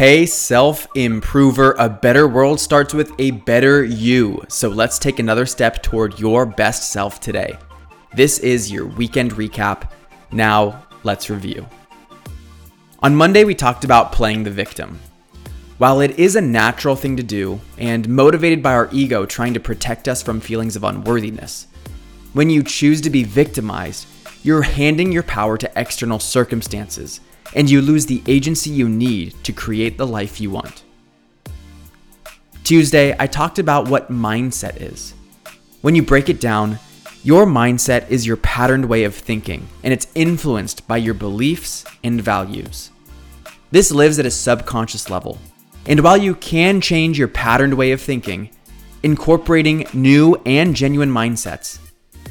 Hey, self improver, a better world starts with a better you. So let's take another step toward your best self today. This is your weekend recap. Now, let's review. On Monday, we talked about playing the victim. While it is a natural thing to do and motivated by our ego trying to protect us from feelings of unworthiness, when you choose to be victimized, you're handing your power to external circumstances and you lose the agency you need to create the life you want. Tuesday, I talked about what mindset is. When you break it down, your mindset is your patterned way of thinking, and it's influenced by your beliefs and values. This lives at a subconscious level. And while you can change your patterned way of thinking, incorporating new and genuine mindsets,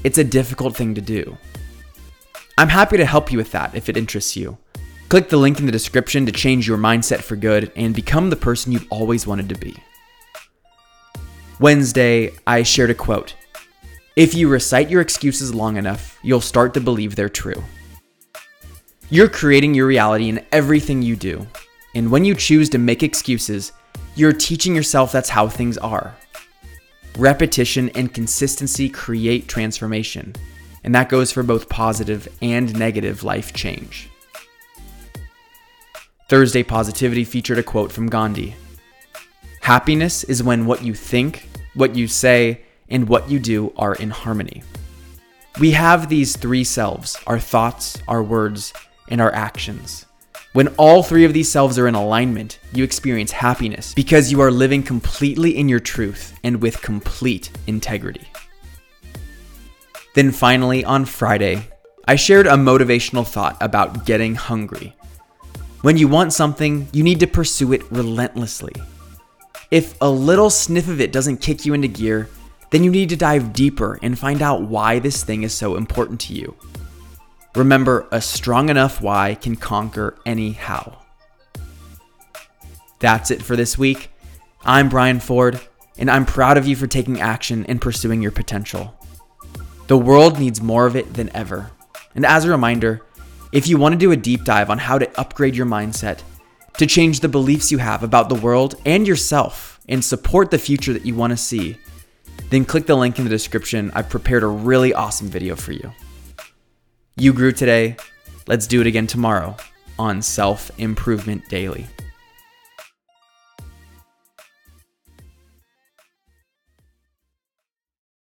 it's a difficult thing to do. I'm happy to help you with that if it interests you. Click the link in the description to change your mindset for good and become the person you've always wanted to be. Wednesday, I shared a quote If you recite your excuses long enough, you'll start to believe they're true. You're creating your reality in everything you do. And when you choose to make excuses, you're teaching yourself that's how things are. Repetition and consistency create transformation, and that goes for both positive and negative life change. Thursday Positivity featured a quote from Gandhi Happiness is when what you think, what you say, and what you do are in harmony. We have these three selves our thoughts, our words, and our actions. When all three of these selves are in alignment, you experience happiness because you are living completely in your truth and with complete integrity. Then finally, on Friday, I shared a motivational thought about getting hungry when you want something, you need to pursue it relentlessly. If a little sniff of it doesn't kick you into gear, then you need to dive deeper and find out why this thing is so important to you. Remember, a strong enough why can conquer any how. That's it for this week. I'm Brian Ford, and I'm proud of you for taking action and pursuing your potential. The world needs more of it than ever. And as a reminder, if you want to do a deep dive on how to upgrade your mindset, to change the beliefs you have about the world and yourself, and support the future that you want to see, then click the link in the description. I've prepared a really awesome video for you. You grew today. Let's do it again tomorrow on Self Improvement Daily.